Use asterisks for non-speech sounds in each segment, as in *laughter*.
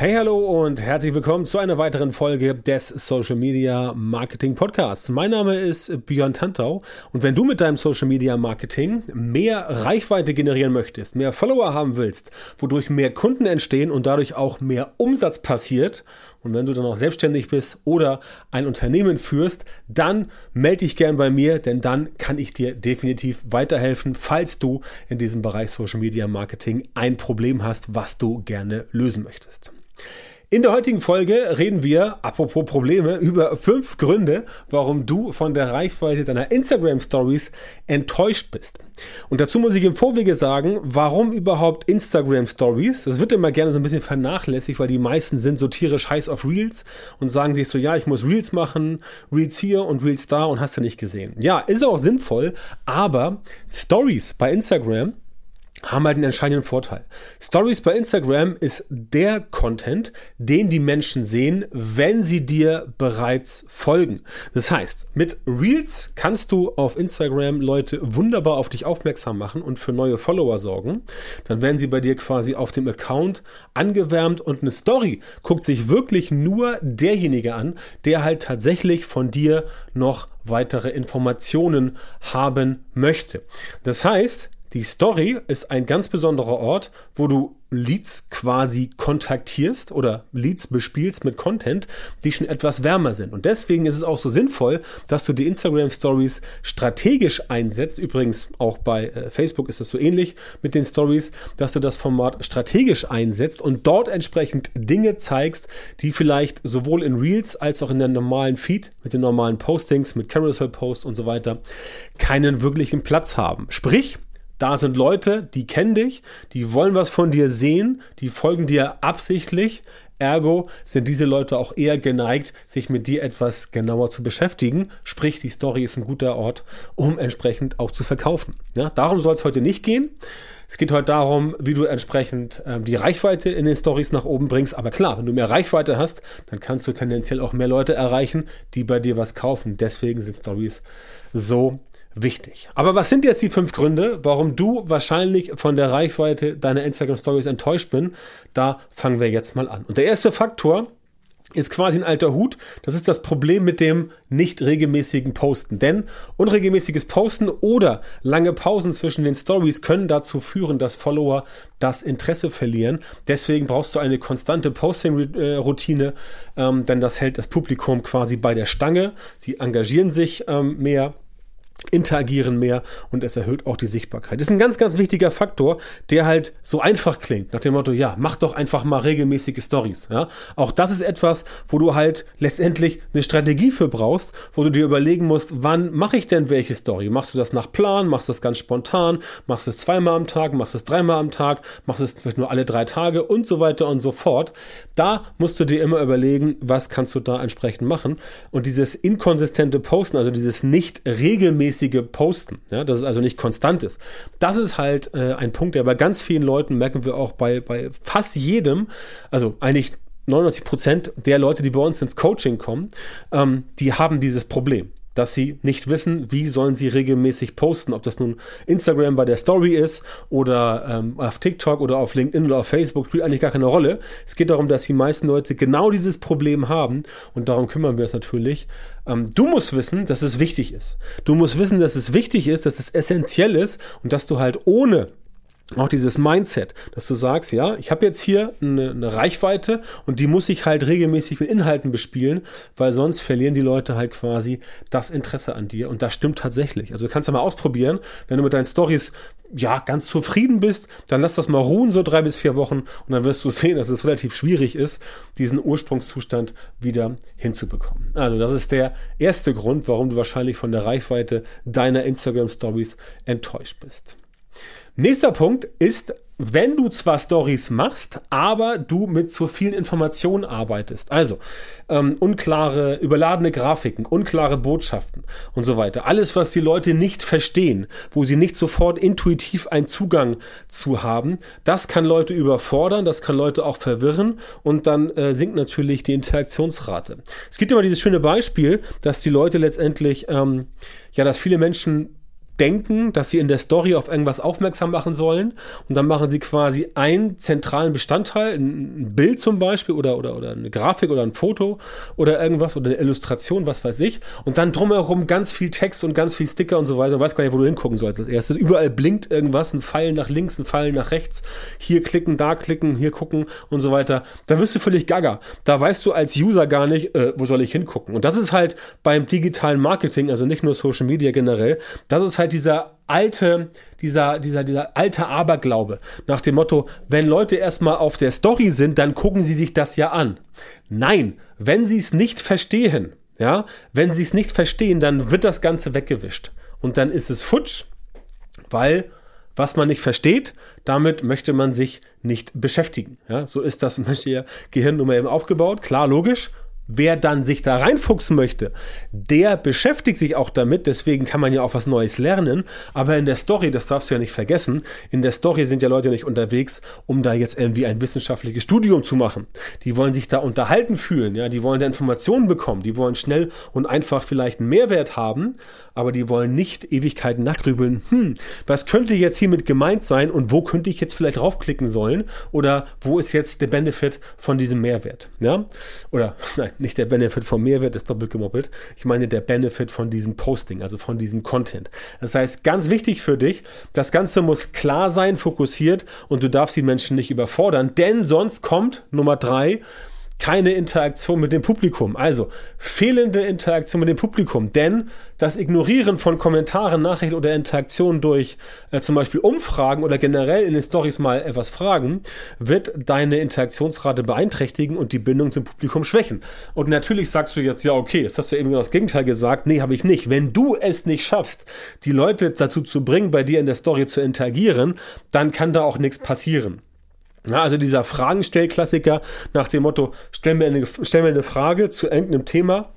Hey, hallo und herzlich willkommen zu einer weiteren Folge des Social Media Marketing Podcasts. Mein Name ist Björn Tantau und wenn du mit deinem Social Media Marketing mehr Reichweite generieren möchtest, mehr Follower haben willst, wodurch mehr Kunden entstehen und dadurch auch mehr Umsatz passiert, und wenn du dann auch selbstständig bist oder ein Unternehmen führst, dann melde dich gern bei mir, denn dann kann ich dir definitiv weiterhelfen, falls du in diesem Bereich Social Media Marketing ein Problem hast, was du gerne lösen möchtest. In der heutigen Folge reden wir, apropos Probleme, über fünf Gründe, warum du von der Reichweite deiner Instagram Stories enttäuscht bist. Und dazu muss ich im Vorwege sagen, warum überhaupt Instagram Stories? Das wird immer gerne so ein bisschen vernachlässigt, weil die meisten sind so tierisch heiß auf Reels und sagen sich so, ja, ich muss Reels machen, Reels hier und Reels da und hast du nicht gesehen. Ja, ist auch sinnvoll, aber Stories bei Instagram haben halt einen entscheidenden Vorteil. Stories bei Instagram ist der Content, den die Menschen sehen, wenn sie dir bereits folgen. Das heißt, mit Reels kannst du auf Instagram Leute wunderbar auf dich aufmerksam machen und für neue Follower sorgen. Dann werden sie bei dir quasi auf dem Account angewärmt und eine Story guckt sich wirklich nur derjenige an, der halt tatsächlich von dir noch weitere Informationen haben möchte. Das heißt, die Story ist ein ganz besonderer Ort, wo du Leads quasi kontaktierst oder Leads bespielst mit Content, die schon etwas wärmer sind. Und deswegen ist es auch so sinnvoll, dass du die Instagram Stories strategisch einsetzt. Übrigens auch bei äh, Facebook ist das so ähnlich mit den Stories, dass du das Format strategisch einsetzt und dort entsprechend Dinge zeigst, die vielleicht sowohl in Reels als auch in der normalen Feed mit den normalen Postings, mit Carousel Posts und so weiter keinen wirklichen Platz haben. Sprich, da sind Leute, die kennen dich, die wollen was von dir sehen, die folgen dir absichtlich. Ergo sind diese Leute auch eher geneigt, sich mit dir etwas genauer zu beschäftigen. Sprich, die Story ist ein guter Ort, um entsprechend auch zu verkaufen. Ja, darum soll es heute nicht gehen. Es geht heute darum, wie du entsprechend ähm, die Reichweite in den Stories nach oben bringst. Aber klar, wenn du mehr Reichweite hast, dann kannst du tendenziell auch mehr Leute erreichen, die bei dir was kaufen. Deswegen sind Stories so wichtig. Aber was sind jetzt die fünf Gründe, warum du wahrscheinlich von der Reichweite deiner Instagram Stories enttäuscht bin? Da fangen wir jetzt mal an. Und der erste Faktor ist quasi ein alter Hut. Das ist das Problem mit dem nicht regelmäßigen Posten. Denn unregelmäßiges Posten oder lange Pausen zwischen den Stories können dazu führen, dass Follower das Interesse verlieren. Deswegen brauchst du eine konstante Posting-Routine, ähm, denn das hält das Publikum quasi bei der Stange. Sie engagieren sich ähm, mehr interagieren mehr und es erhöht auch die Sichtbarkeit. Das ist ein ganz, ganz wichtiger Faktor, der halt so einfach klingt, nach dem Motto, ja, mach doch einfach mal regelmäßige Stories. Ja? Auch das ist etwas, wo du halt letztendlich eine Strategie für brauchst, wo du dir überlegen musst, wann mache ich denn welche Story? Machst du das nach Plan, machst du das ganz spontan, machst du es zweimal am Tag, machst du es dreimal am Tag, machst du es vielleicht nur alle drei Tage und so weiter und so fort. Da musst du dir immer überlegen, was kannst du da entsprechend machen. Und dieses inkonsistente Posten, also dieses nicht regelmäßige regelmäßige Posten, ja, dass es also nicht konstant ist. Das ist halt äh, ein Punkt, der bei ganz vielen Leuten, merken wir auch bei, bei fast jedem, also eigentlich 99 Prozent der Leute, die bei uns ins Coaching kommen, ähm, die haben dieses Problem dass sie nicht wissen, wie sollen sie regelmäßig posten, ob das nun Instagram bei der Story ist oder ähm, auf TikTok oder auf LinkedIn oder auf Facebook, spielt eigentlich gar keine Rolle. Es geht darum, dass die meisten Leute genau dieses Problem haben und darum kümmern wir uns natürlich. Ähm, du musst wissen, dass es wichtig ist. Du musst wissen, dass es wichtig ist, dass es essentiell ist und dass du halt ohne auch dieses Mindset, dass du sagst, ja, ich habe jetzt hier eine, eine, Reichweite und die muss ich halt regelmäßig mit Inhalten bespielen, weil sonst verlieren die Leute halt quasi das Interesse an dir und das stimmt tatsächlich. Also du kannst ja mal ausprobieren, wenn du mit deinen Stories ja ganz zufrieden bist, dann lass das mal ruhen so drei bis vier Wochen und dann wirst du *laughs* sehen, dass es relativ schwierig ist, diesen Ursprungszustand wieder hinzubekommen. Also das ist der erste Grund, warum du wahrscheinlich von der Reichweite deiner Instagram Stories enttäuscht bist. Nächster Punkt ist, wenn du zwar Stories machst, aber du mit zu vielen Informationen arbeitest. Also ähm, unklare, überladene Grafiken, unklare Botschaften und so weiter. Alles, was die Leute nicht verstehen, wo sie nicht sofort intuitiv einen Zugang zu haben, das kann Leute überfordern, das kann Leute auch verwirren und dann äh, sinkt natürlich die Interaktionsrate. Es gibt immer dieses schöne Beispiel, dass die Leute letztendlich, ähm, ja, dass viele Menschen denken, dass sie in der Story auf irgendwas aufmerksam machen sollen und dann machen sie quasi einen zentralen Bestandteil, ein Bild zum Beispiel oder, oder, oder eine Grafik oder ein Foto oder irgendwas oder eine Illustration, was weiß ich und dann drumherum ganz viel Text und ganz viel Sticker und so weiter und weiß gar nicht, wo du hingucken sollst als erstes. Überall blinkt irgendwas, ein Pfeil nach links, ein Pfeil nach rechts, hier klicken, da klicken, hier gucken und so weiter. Da wirst du völlig gaga. Da weißt du als User gar nicht, äh, wo soll ich hingucken. Und das ist halt beim digitalen Marketing, also nicht nur Social Media generell, das ist halt dieser alte, dieser, dieser, dieser alte Aberglaube nach dem Motto, wenn Leute erstmal auf der Story sind, dann gucken sie sich das ja an. Nein, wenn sie es nicht verstehen, ja, wenn sie es nicht verstehen, dann wird das Ganze weggewischt. Und dann ist es futsch, weil was man nicht versteht, damit möchte man sich nicht beschäftigen. Ja, so ist das menschliche *laughs* Gehirn nun mal eben aufgebaut. Klar, logisch. Wer dann sich da reinfuchsen möchte, der beschäftigt sich auch damit, deswegen kann man ja auch was Neues lernen. Aber in der Story, das darfst du ja nicht vergessen, in der Story sind ja Leute nicht unterwegs, um da jetzt irgendwie ein wissenschaftliches Studium zu machen. Die wollen sich da unterhalten fühlen, ja, die wollen da Informationen bekommen, die wollen schnell und einfach vielleicht einen Mehrwert haben, aber die wollen nicht Ewigkeiten nachgrübeln, hm, was könnte jetzt hiermit gemeint sein und wo könnte ich jetzt vielleicht draufklicken sollen oder wo ist jetzt der Benefit von diesem Mehrwert, ja? Oder, *laughs* nein, nicht der Benefit vom Mehrwert, ist doppelt gemoppelt. Ich meine der Benefit von diesem Posting, also von diesem Content. Das heißt, ganz wichtig für dich, das Ganze muss klar sein, fokussiert und du darfst die Menschen nicht überfordern, denn sonst kommt Nummer drei, keine Interaktion mit dem Publikum. Also fehlende Interaktion mit dem Publikum. Denn das Ignorieren von Kommentaren, Nachrichten oder Interaktionen durch äh, zum Beispiel Umfragen oder generell in den Stories mal etwas fragen, wird deine Interaktionsrate beeinträchtigen und die Bindung zum Publikum schwächen. Und natürlich sagst du jetzt, ja, okay, jetzt hast du eben genau das Gegenteil gesagt. Nee, habe ich nicht. Wenn du es nicht schaffst, die Leute dazu zu bringen, bei dir in der Story zu interagieren, dann kann da auch nichts passieren. Ja, also dieser Fragenstellklassiker nach dem Motto, stell mir, eine, stell mir eine Frage zu irgendeinem Thema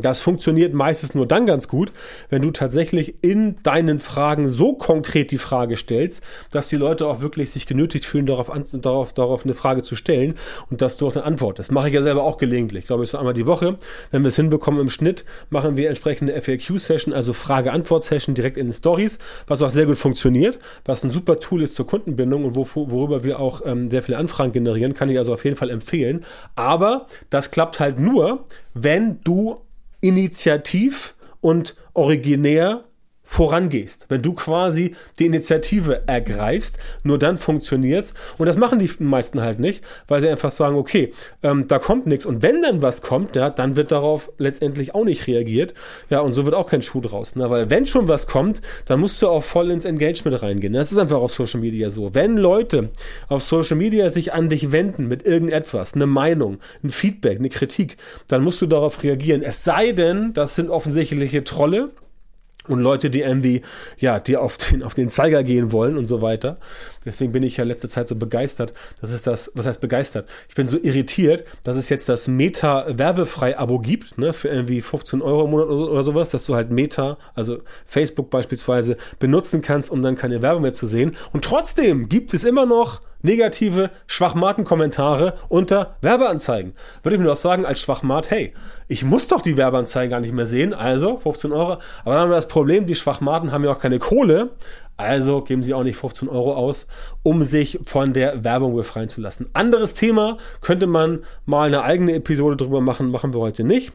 das funktioniert meistens nur dann ganz gut, wenn du tatsächlich in deinen Fragen so konkret die Frage stellst, dass die Leute auch wirklich sich genötigt fühlen, darauf, an, darauf, darauf eine Frage zu stellen und dass du auch eine Antwort. Das mache ich ja selber auch gelegentlich. Ich glaube, ich so einmal die Woche. Wenn wir es hinbekommen im Schnitt, machen wir entsprechende FAQ-Session, also Frage-Antwort-Session direkt in den Stories, was auch sehr gut funktioniert, was ein super Tool ist zur Kundenbindung und wo, worüber wir auch ähm, sehr viele Anfragen generieren, kann ich also auf jeden Fall empfehlen. Aber das klappt halt nur, wenn du initiativ und originär vorangehst, wenn du quasi die Initiative ergreifst, nur dann funktioniert's. Und das machen die meisten halt nicht, weil sie einfach sagen, okay, ähm, da kommt nichts. Und wenn dann was kommt, ja, dann wird darauf letztendlich auch nicht reagiert. Ja, und so wird auch kein Schuh draus. Ne? Weil wenn schon was kommt, dann musst du auch voll ins Engagement reingehen. Das ist einfach auf Social Media so. Wenn Leute auf Social Media sich an dich wenden mit irgendetwas, eine Meinung, ein Feedback, eine Kritik, dann musst du darauf reagieren. Es sei denn, das sind offensichtliche Trolle und Leute, die irgendwie, ja, die auf den, auf den Zeiger gehen wollen und so weiter. Deswegen bin ich ja letzte Zeit so begeistert. Das ist das, was heißt begeistert? Ich bin so irritiert, dass es jetzt das Meta-Werbefrei-Abo gibt, ne, für irgendwie 15 Euro im Monat oder, oder sowas, dass du halt Meta, also Facebook beispielsweise, benutzen kannst, um dann keine Werbung mehr zu sehen. Und trotzdem gibt es immer noch negative Schwachmaten-Kommentare unter Werbeanzeigen. Würde ich mir doch sagen, als Schwachmat, hey, ich muss doch die Werbeanzeigen gar nicht mehr sehen, also 15 Euro. Aber dann haben wir das Problem, die Schwachmaten haben ja auch keine Kohle, also geben sie auch nicht 15 Euro aus, um sich von der Werbung befreien zu lassen. Anderes Thema könnte man mal eine eigene Episode drüber machen, machen wir heute nicht.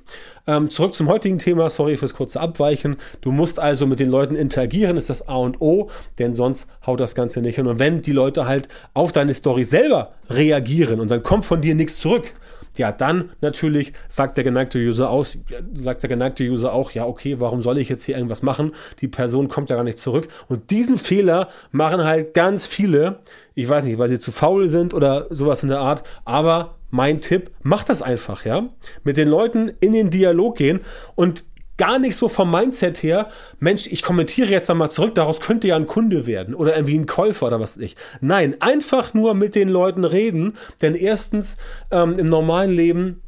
Ähm, zurück zum heutigen Thema, sorry fürs kurze Abweichen. Du musst also mit den Leuten interagieren, ist das A und O, denn sonst haut das Ganze nicht hin. Und wenn die Leute halt auf deine Story selber reagieren und dann kommt von dir nichts zurück, ja, dann natürlich sagt der geneigte User aus, sagt der geneigte User auch, ja, okay, warum soll ich jetzt hier irgendwas machen? Die Person kommt ja gar nicht zurück. Und diesen Fehler machen halt ganz viele. Ich weiß nicht, weil sie zu faul sind oder sowas in der Art. Aber mein Tipp, macht das einfach, ja. Mit den Leuten in den Dialog gehen und gar nicht so vom Mindset her, Mensch, ich kommentiere jetzt da mal zurück, daraus könnte ja ein Kunde werden oder irgendwie ein Käufer oder was ich. Nein, einfach nur mit den Leuten reden, denn erstens ähm, im normalen Leben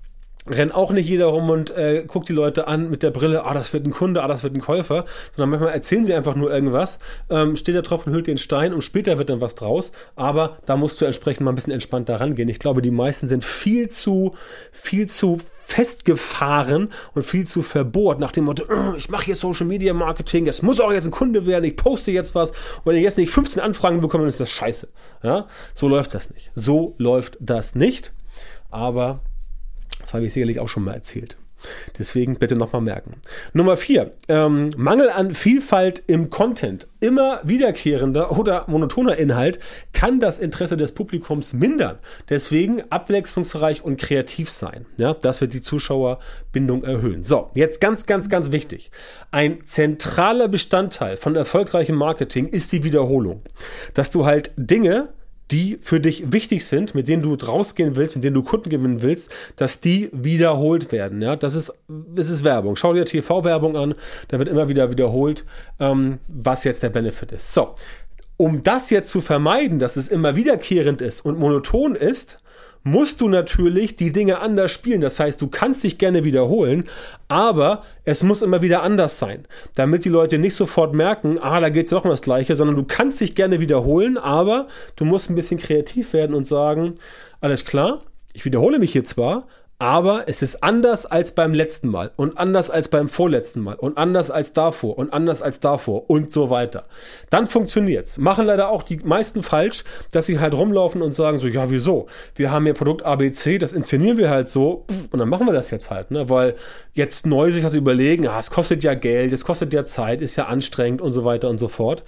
rennt auch nicht jeder rum und äh, guckt die Leute an mit der Brille, ah, das wird ein Kunde, ah, das wird ein Käufer, sondern manchmal erzählen sie einfach nur irgendwas, ähm, steht da drauf und hüllt den Stein und später wird dann was draus, aber da musst du entsprechend mal ein bisschen entspannter rangehen. Ich glaube, die meisten sind viel zu, viel zu festgefahren und viel zu verbohrt nach dem Motto, äh, ich mache hier Social Media Marketing, es muss auch jetzt ein Kunde werden, ich poste jetzt was und wenn ich jetzt nicht 15 Anfragen bekomme, dann ist das scheiße. Ja? So läuft das nicht. So läuft das nicht. Aber das habe ich sicherlich auch schon mal erzählt. Deswegen bitte nochmal merken. Nummer vier, ähm, Mangel an Vielfalt im Content. Immer wiederkehrender oder monotoner Inhalt kann das Interesse des Publikums mindern. Deswegen abwechslungsreich und kreativ sein. Ja, das wird die Zuschauerbindung erhöhen. So, jetzt ganz, ganz, ganz wichtig. Ein zentraler Bestandteil von erfolgreichem Marketing ist die Wiederholung. Dass du halt Dinge die für dich wichtig sind, mit denen du rausgehen willst, mit denen du Kunden gewinnen willst, dass die wiederholt werden. Ja, das ist, das ist Werbung. Schau dir TV-Werbung an, da wird immer wieder wiederholt, ähm, was jetzt der Benefit ist. So. Um das jetzt zu vermeiden, dass es immer wiederkehrend ist und monoton ist, musst du natürlich die Dinge anders spielen. Das heißt, du kannst dich gerne wiederholen, aber es muss immer wieder anders sein, damit die Leute nicht sofort merken, ah, da geht es doch um das Gleiche, sondern du kannst dich gerne wiederholen, aber du musst ein bisschen kreativ werden und sagen, alles klar, ich wiederhole mich hier zwar, aber es ist anders als beim letzten Mal und anders als beim vorletzten Mal und anders als davor und anders als davor und so weiter. Dann funktioniert's. Machen leider auch die meisten falsch, dass sie halt rumlaufen und sagen so, ja, wieso? Wir haben hier Produkt ABC, das inszenieren wir halt so und dann machen wir das jetzt halt, ne? Weil jetzt neu sich das überlegen, ja, es kostet ja Geld, es kostet ja Zeit, ist ja anstrengend und so weiter und so fort.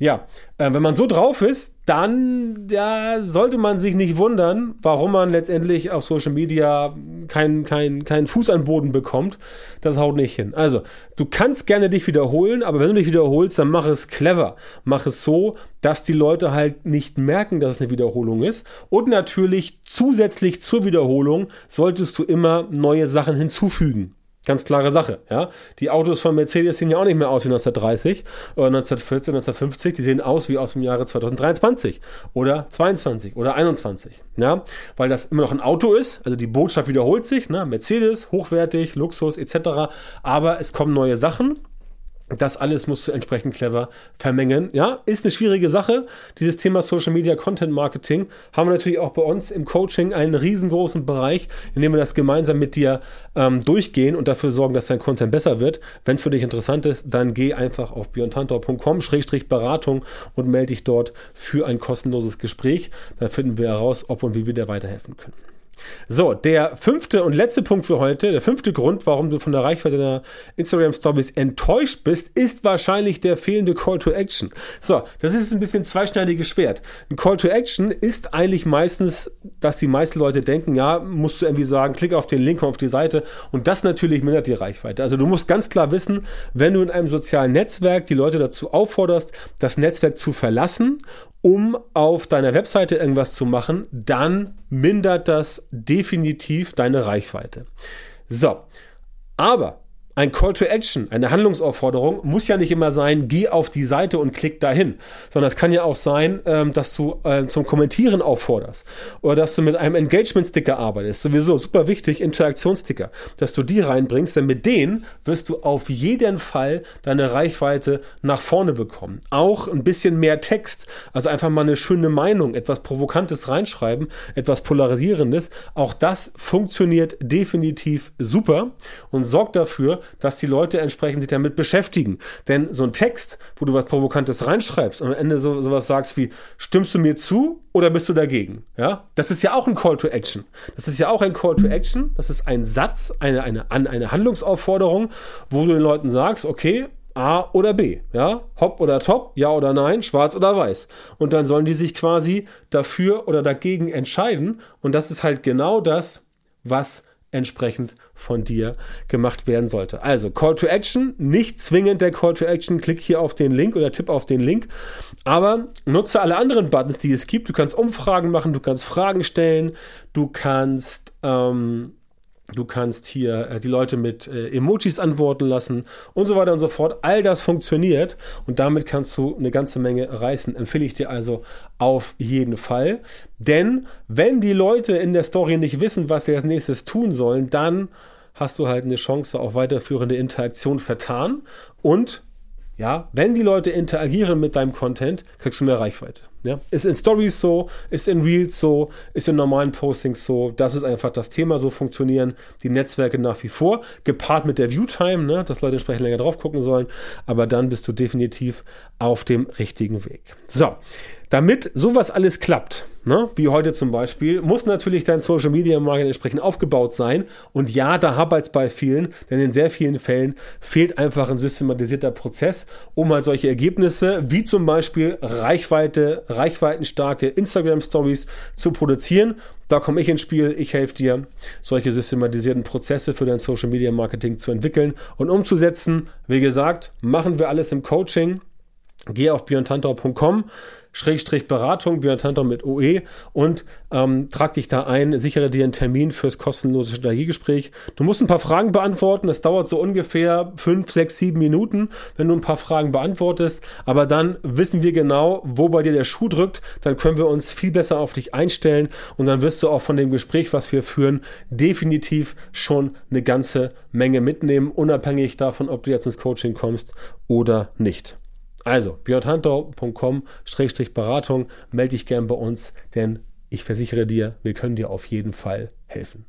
Ja, äh, wenn man so drauf ist, dann ja, sollte man sich nicht wundern, warum man letztendlich auf Social Media keinen kein, kein Fuß an Boden bekommt. Das haut nicht hin. Also, du kannst gerne dich wiederholen, aber wenn du dich wiederholst, dann mach es clever. Mach es so, dass die Leute halt nicht merken, dass es eine Wiederholung ist. Und natürlich zusätzlich zur Wiederholung solltest du immer neue Sachen hinzufügen. Ganz klare Sache, ja. Die Autos von Mercedes sehen ja auch nicht mehr aus wie 1930 oder 1914, 1950. Die sehen aus wie aus dem Jahre 2023 oder 22 oder 21, ja. Weil das immer noch ein Auto ist. Also die Botschaft wiederholt sich, ne. Mercedes, hochwertig, Luxus etc. Aber es kommen neue Sachen das alles musst du entsprechend clever vermengen. Ja, ist eine schwierige Sache. Dieses Thema Social Media Content Marketing haben wir natürlich auch bei uns im Coaching einen riesengroßen Bereich, in dem wir das gemeinsam mit dir ähm, durchgehen und dafür sorgen, dass dein Content besser wird. Wenn es für dich interessant ist, dann geh einfach auf björntantor.com-beratung und melde dich dort für ein kostenloses Gespräch. Dann finden wir heraus, ob und wie wir dir weiterhelfen können. So, der fünfte und letzte Punkt für heute, der fünfte Grund, warum du von der Reichweite deiner Instagram Stories enttäuscht bist, ist wahrscheinlich der fehlende Call to Action. So, das ist ein bisschen zweischneidiges Schwert. Ein Call to Action ist eigentlich meistens, dass die meisten Leute denken, ja, musst du irgendwie sagen, klick auf den Link, auf die Seite und das natürlich mindert die Reichweite. Also du musst ganz klar wissen, wenn du in einem sozialen Netzwerk die Leute dazu aufforderst, das Netzwerk zu verlassen um auf deiner Webseite irgendwas zu machen, dann mindert das definitiv deine Reichweite. So, aber ein Call to Action, eine Handlungsaufforderung muss ja nicht immer sein, geh auf die Seite und klick dahin, sondern es kann ja auch sein, ähm, dass du äh, zum Kommentieren aufforderst oder dass du mit einem Engagement-Sticker arbeitest. Sowieso super wichtig, Interaktionssticker, dass du die reinbringst, denn mit denen wirst du auf jeden Fall deine Reichweite nach vorne bekommen. Auch ein bisschen mehr Text, also einfach mal eine schöne Meinung, etwas Provokantes reinschreiben, etwas Polarisierendes. Auch das funktioniert definitiv super und sorgt dafür, dass die Leute entsprechend sich damit beschäftigen. Denn so ein Text, wo du was Provokantes reinschreibst und am Ende so, sowas sagst wie, stimmst du mir zu oder bist du dagegen? Ja, das ist ja auch ein Call to Action. Das ist ja auch ein Call to Action. Das ist ein Satz, eine, eine, eine Handlungsaufforderung, wo du den Leuten sagst, okay, A oder B, ja, hopp oder top, ja oder nein, schwarz oder weiß. Und dann sollen die sich quasi dafür oder dagegen entscheiden. Und das ist halt genau das, was entsprechend von dir gemacht werden sollte. Also Call to Action, nicht zwingend der Call to Action, klick hier auf den Link oder tipp auf den Link, aber nutze alle anderen Buttons, die es gibt. Du kannst Umfragen machen, du kannst Fragen stellen, du kannst ähm, Du kannst hier äh, die Leute mit äh, Emojis antworten lassen und so weiter und so fort. All das funktioniert und damit kannst du eine ganze Menge reißen. Empfehle ich dir also auf jeden Fall. Denn wenn die Leute in der Story nicht wissen, was sie als nächstes tun sollen, dann hast du halt eine Chance auf weiterführende Interaktion vertan. Und ja, wenn die Leute interagieren mit deinem Content, kriegst du mehr Reichweite. Ja? Ist in Stories so, ist in Reels so, ist in normalen Postings so. Das ist einfach das Thema, so funktionieren die Netzwerke nach wie vor. Gepaart mit der Viewtime, ne? dass Leute entsprechend länger drauf gucken sollen. Aber dann bist du definitiv auf dem richtigen Weg. So, damit sowas alles klappt, ne, wie heute zum Beispiel, muss natürlich dein Social Media Marketing entsprechend aufgebaut sein. Und ja, da hapert es bei vielen, denn in sehr vielen Fällen fehlt einfach ein systematisierter Prozess, um halt solche Ergebnisse wie zum Beispiel Reichweite, reichweitenstarke Instagram Stories zu produzieren. Da komme ich ins Spiel. Ich helfe dir, solche systematisierten Prozesse für dein Social Media Marketing zu entwickeln und umzusetzen. Wie gesagt, machen wir alles im Coaching. Geh auf björntantau.com Schrägstrich Beratung, Björn Tantor mit OE und ähm, trag dich da ein, sichere dir einen Termin fürs kostenlose Strategiegespräch. Du musst ein paar Fragen beantworten, das dauert so ungefähr fünf, sechs, sieben Minuten, wenn du ein paar Fragen beantwortest, aber dann wissen wir genau, wo bei dir der Schuh drückt, dann können wir uns viel besser auf dich einstellen und dann wirst du auch von dem Gespräch, was wir führen, definitiv schon eine ganze Menge mitnehmen, unabhängig davon, ob du jetzt ins Coaching kommst oder nicht. Also, björnhantau.com-beratung, melde dich gern bei uns, denn ich versichere dir, wir können dir auf jeden Fall helfen.